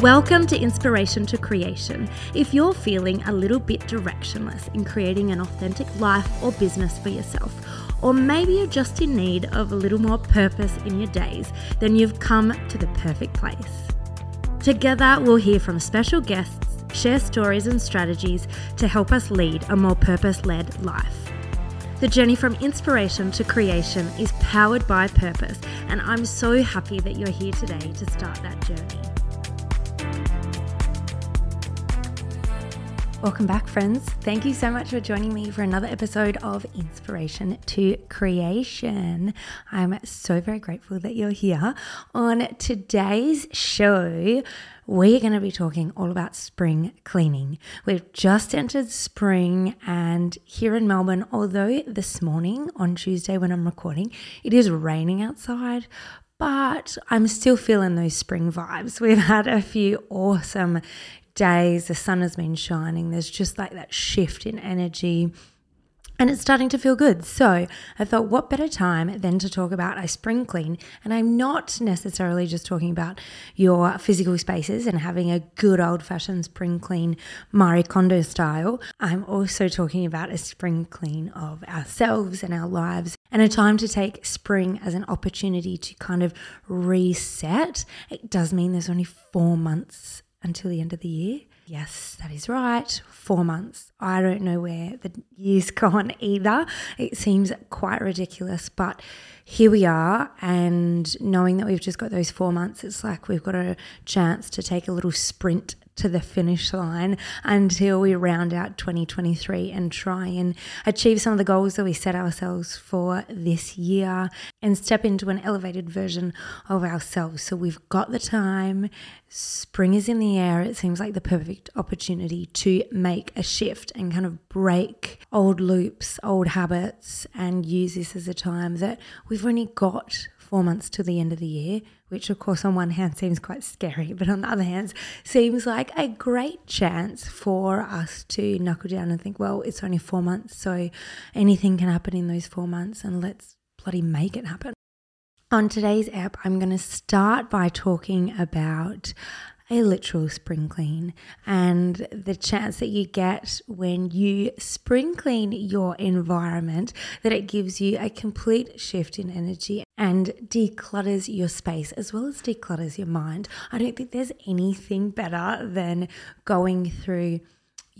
Welcome to Inspiration to Creation. If you're feeling a little bit directionless in creating an authentic life or business for yourself, or maybe you're just in need of a little more purpose in your days, then you've come to the perfect place. Together, we'll hear from special guests, share stories and strategies to help us lead a more purpose led life. The journey from inspiration to creation is powered by purpose, and I'm so happy that you're here today to start that journey. Welcome back, friends. Thank you so much for joining me for another episode of Inspiration to Creation. I'm so very grateful that you're here. On today's show, we're going to be talking all about spring cleaning. We've just entered spring, and here in Melbourne, although this morning on Tuesday when I'm recording, it is raining outside, but I'm still feeling those spring vibes. We've had a few awesome days, the sun has been shining. There's just like that shift in energy. And it's starting to feel good. So I thought, what better time than to talk about a spring clean? And I'm not necessarily just talking about your physical spaces and having a good old fashioned spring clean Marie Kondo style. I'm also talking about a spring clean of ourselves and our lives and a time to take spring as an opportunity to kind of reset. It does mean there's only four months until the end of the year. Yes, that is right. Four months. I don't know where the year's gone either. It seems quite ridiculous, but here we are. And knowing that we've just got those four months, it's like we've got a chance to take a little sprint to the finish line until we round out 2023 and try and achieve some of the goals that we set ourselves for this year and step into an elevated version of ourselves. So we've got the time. Spring is in the air. It seems like the perfect opportunity to make a shift and kind of break old loops, old habits, and use this as a time that we've only got four months to the end of the year, which, of course, on one hand seems quite scary, but on the other hand, seems like a great chance for us to knuckle down and think, well, it's only four months, so anything can happen in those four months, and let's bloody make it happen. On today's app, I'm going to start by talking about a literal spring clean and the chance that you get when you spring clean your environment that it gives you a complete shift in energy and declutters your space as well as declutters your mind. I don't think there's anything better than going through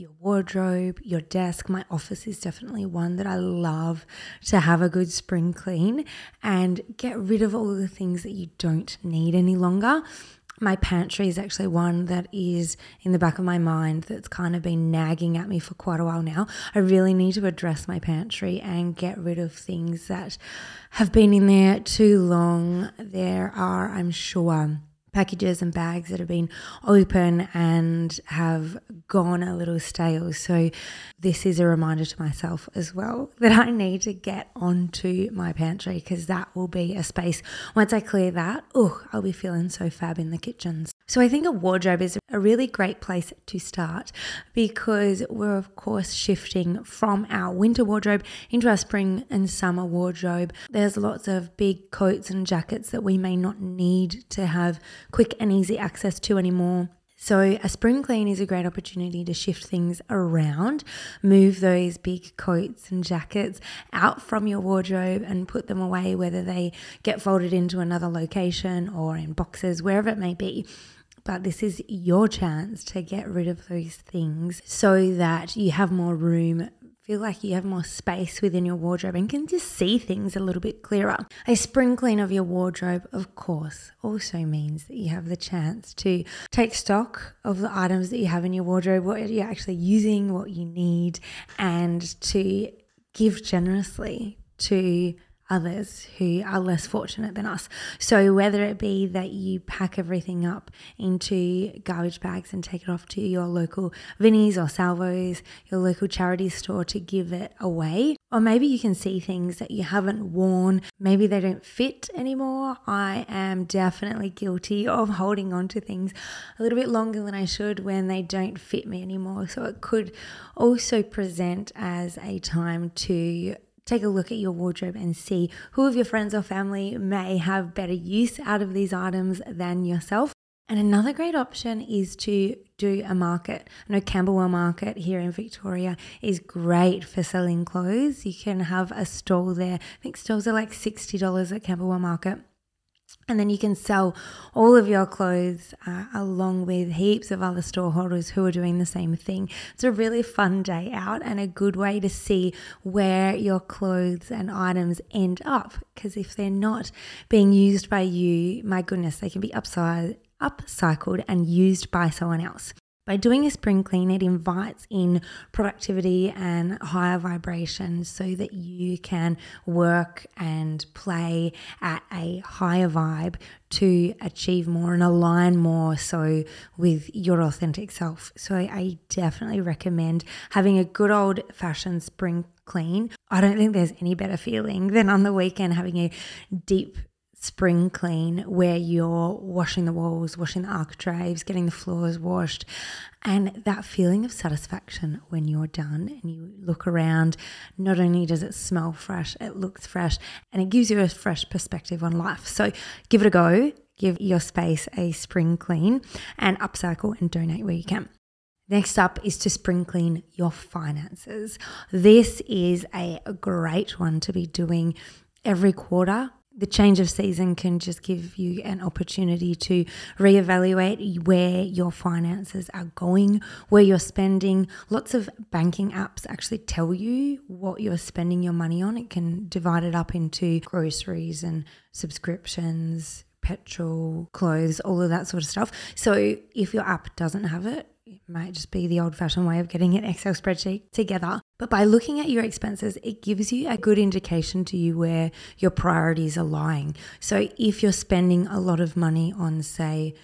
your wardrobe, your desk. My office is definitely one that I love to have a good spring clean and get rid of all the things that you don't need any longer my pantry is actually one that is in the back of my mind that's kind of been nagging at me for quite a while now. I really need to address my pantry and get rid of things that have been in there too long. There are, I'm sure, packages and bags that have been open and have gone a little stale. So, this is a reminder to myself as well that I need to get onto my pantry because that will be a space. Once I clear that, oh, I'll be feeling so fab in the kitchens. So, I think a wardrobe is a really great place to start because we're, of course, shifting from our winter wardrobe into our spring and summer wardrobe. There's lots of big coats and jackets that we may not need to have quick and easy access to anymore. So, a spring clean is a great opportunity to shift things around, move those big coats and jackets out from your wardrobe and put them away, whether they get folded into another location or in boxes, wherever it may be. But this is your chance to get rid of those things so that you have more room feel like you have more space within your wardrobe and can just see things a little bit clearer. A spring clean of your wardrobe, of course, also means that you have the chance to take stock of the items that you have in your wardrobe, what you're actually using, what you need, and to give generously to others who are less fortunate than us. So, whether it be that you pack everything up into garbage bags and take it off to your local Vinnie's or Salvos, your local charity store to give it away, or maybe you can see things that you haven't worn, maybe they don't fit anymore. I am definitely guilty of holding on to things a little bit longer than I should when they don't fit me anymore. So, it could also present as a time to take a look at your wardrobe and see who of your friends or family may have better use out of these items than yourself. And another great option is to do a market. I know Camberwell Market here in Victoria is great for selling clothes. You can have a stall there. I think stalls are like $60 at Camberwell Market. And then you can sell all of your clothes uh, along with heaps of other storeholders who are doing the same thing. It's a really fun day out and a good way to see where your clothes and items end up. Because if they're not being used by you, my goodness, they can be upside, upcycled and used by someone else. By doing a spring clean, it invites in productivity and higher vibrations so that you can work and play at a higher vibe to achieve more and align more so with your authentic self. So I definitely recommend having a good old fashioned spring clean. I don't think there's any better feeling than on the weekend having a deep spring clean where you're washing the walls, washing the architraves, getting the floors washed, and that feeling of satisfaction when you're done and you look around. Not only does it smell fresh, it looks fresh, and it gives you a fresh perspective on life. So give it a go. Give your space a spring clean and upcycle and donate where you can. Next up is to spring clean your finances. This is a great one to be doing every quarter the change of season can just give you an opportunity to reevaluate where your finances are going, where you're spending. Lots of banking apps actually tell you what you're spending your money on. It can divide it up into groceries and subscriptions, petrol, clothes, all of that sort of stuff. So if your app doesn't have it, it might just be the old fashioned way of getting an Excel spreadsheet together. But by looking at your expenses, it gives you a good indication to you where your priorities are lying. So if you're spending a lot of money on, say,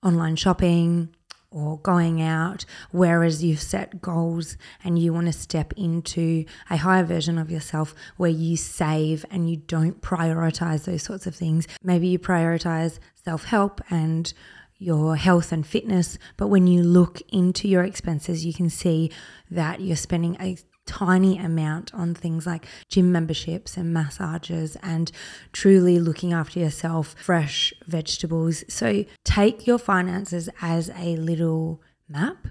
online shopping, or going out, whereas you've set goals and you want to step into a higher version of yourself where you save and you don't prioritize those sorts of things. Maybe you prioritize self help and your health and fitness, but when you look into your expenses, you can see that you're spending a tiny amount on things like gym memberships and massages and truly looking after yourself, fresh vegetables. So take your finances as a little map.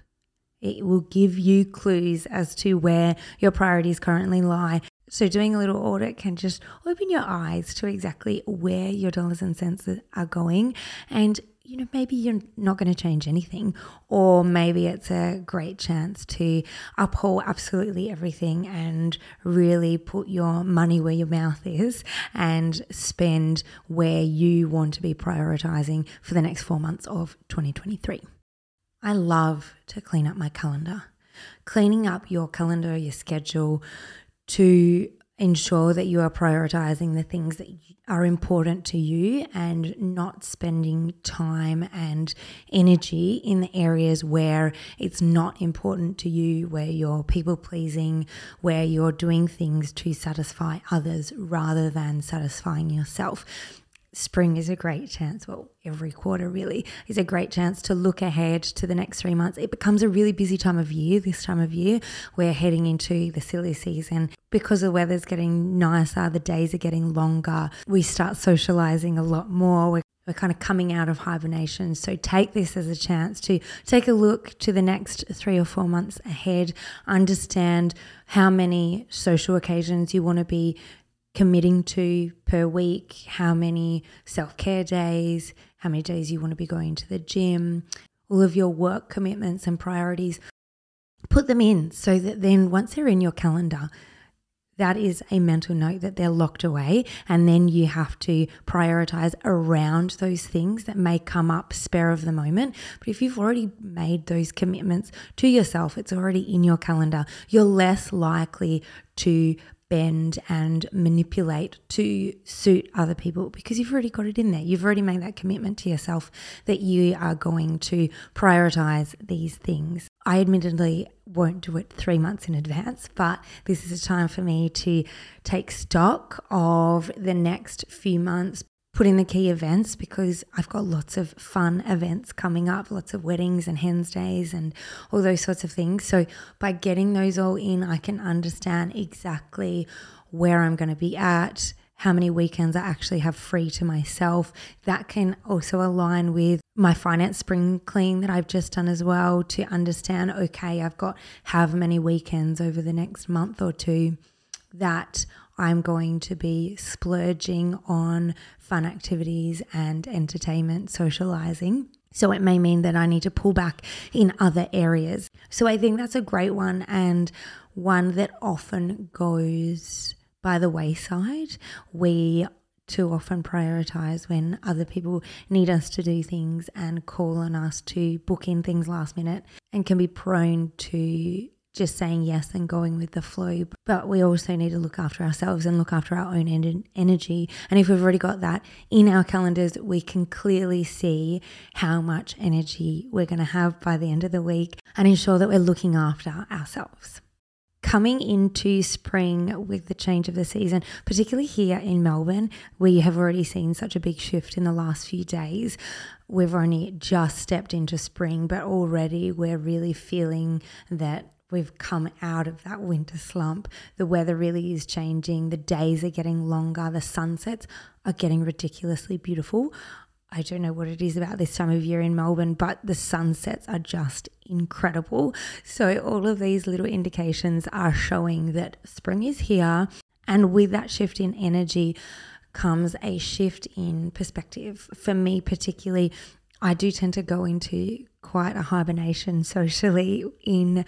It will give you clues as to where your priorities currently lie. So, doing a little audit can just open your eyes to exactly where your dollars and cents are going and you know, maybe you're not going to change anything, or maybe it's a great chance to uphold absolutely everything and really put your money where your mouth is and spend where you want to be prioritizing for the next four months of 2023. I love to clean up my calendar. Cleaning up your calendar, your schedule to ensure that you are prioritizing the things that are important to you and not spending time and energy in the areas where it's not important to you, where you're people pleasing, where you're doing things to satisfy others rather than satisfying yourself spring is a great chance, well, every quarter really is a great chance to look ahead to the next three months. It becomes a really busy time of year this time of year. We're heading into the silly season. Because the weather's getting nicer, the days are getting longer, we start socializing a lot more. We're we're kind of coming out of hibernation. So take this as a chance to take a look to the next three or four months ahead, understand how many social occasions you want to be committing to per week, how many self care days, how many days you want to be going to the gym, all of your work commitments and priorities. Put them in so that then once they're in your calendar, that is a mental note that they're locked away. And then you have to prioritize around those things that may come up spare of the moment. But if you've already made those commitments to yourself, it's already in your calendar, you're less likely to bend and manipulate to suit other people because you've already got it in there. You've already made that commitment to yourself that you are going to prioritize these things. I admittedly won't do it three months in advance, but this is a time for me to take stock of the next few months, put in the key events because I've got lots of fun events coming up, lots of weddings and hens days and all those sorts of things. So by getting those all in, I can understand exactly where I'm going to be at, how many weekends I actually have free to myself. That can also align with my finance spring clean that I've just done as well to understand okay, I've got how many weekends over the next month or two that I'm going to be splurging on fun activities and entertainment, socializing. So it may mean that I need to pull back in other areas. So I think that's a great one and one that often goes by the wayside. We too often prioritize when other people need us to do things and call on us to book in things last minute and can be prone to just saying yes and going with the flow. But we also need to look after ourselves and look after our own en- energy. And if we've already got that in our calendars, we can clearly see how much energy we're going to have by the end of the week and ensure that we're looking after ourselves coming into spring with the change of the season, particularly here in Melbourne, we have already seen such a big shift in the last few days. We've only just stepped into spring, but already we're really feeling that we've come out of that winter slump. The weather really is changing. The days are getting longer. The sunsets are getting ridiculously beautiful. I don't know what it is about this time of year in Melbourne, but the sunsets are just incredible. So, all of these little indications are showing that spring is here. And with that shift in energy comes a shift in perspective. For me, particularly, I do tend to go into quite a hibernation socially in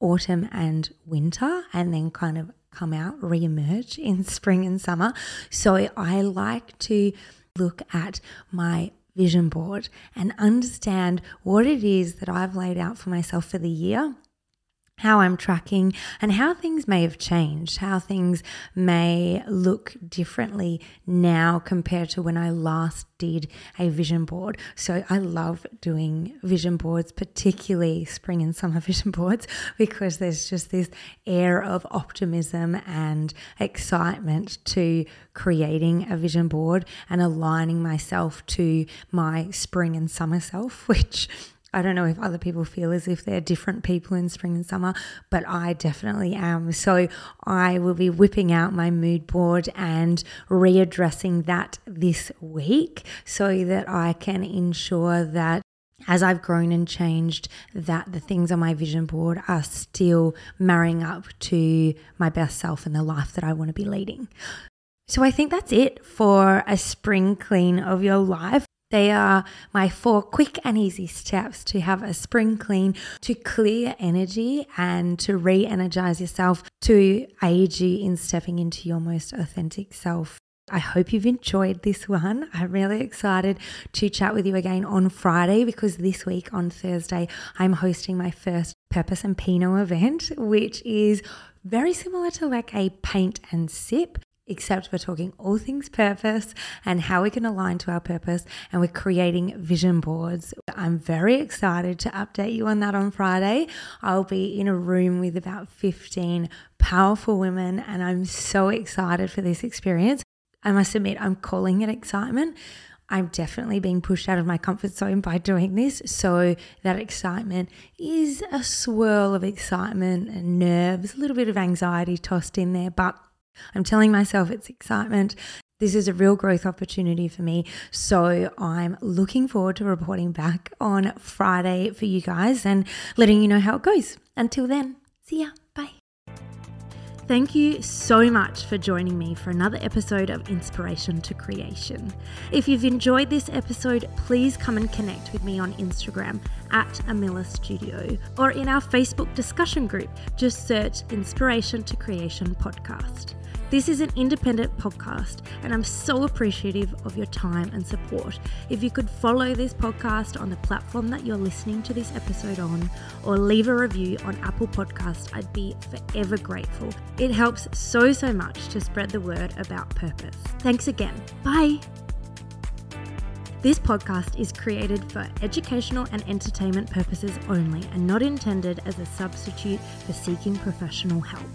autumn and winter, and then kind of come out, re emerge in spring and summer. So, I like to look at my vision board and understand what it is that I've laid out for myself for the year how I'm tracking and how things may have changed, how things may look differently now compared to when I last did a vision board. So I love doing vision boards, particularly spring and summer vision boards, because there's just this air of optimism and excitement to creating a vision board and aligning myself to my spring and summer self, which I don't know if other people feel as if they're different people in spring and summer, but I definitely am. So I will be whipping out my mood board and readdressing that this week so that I can ensure that as I've grown and changed, that the things on my vision board are still marrying up to my best self and the life that I want to be leading. So I think that's it for a spring clean of your life. They are my four quick and easy steps to have a spring clean, to clear energy and to re energize yourself, to aid you in stepping into your most authentic self. I hope you've enjoyed this one. I'm really excited to chat with you again on Friday because this week on Thursday, I'm hosting my first Purpose and Pinot event, which is very similar to like a paint and sip except we're talking all things purpose and how we can align to our purpose and we're creating vision boards. I'm very excited to update you on that on Friday. I'll be in a room with about 15 powerful women and I'm so excited for this experience. I must admit, I'm calling it excitement. I'm definitely being pushed out of my comfort zone by doing this. So, that excitement is a swirl of excitement and nerves, a little bit of anxiety tossed in there, but I'm telling myself it's excitement. This is a real growth opportunity for me. So I'm looking forward to reporting back on Friday for you guys and letting you know how it goes. Until then, see ya. Bye. Thank you so much for joining me for another episode of Inspiration to Creation. If you've enjoyed this episode, please come and connect with me on Instagram at Amilla Studio or in our Facebook discussion group. Just search Inspiration to Creation Podcast. This is an independent podcast, and I'm so appreciative of your time and support. If you could follow this podcast on the platform that you're listening to this episode on, or leave a review on Apple Podcast, I'd be forever grateful. It helps so, so much to spread the word about purpose. Thanks again. Bye. This podcast is created for educational and entertainment purposes only and not intended as a substitute for seeking professional help.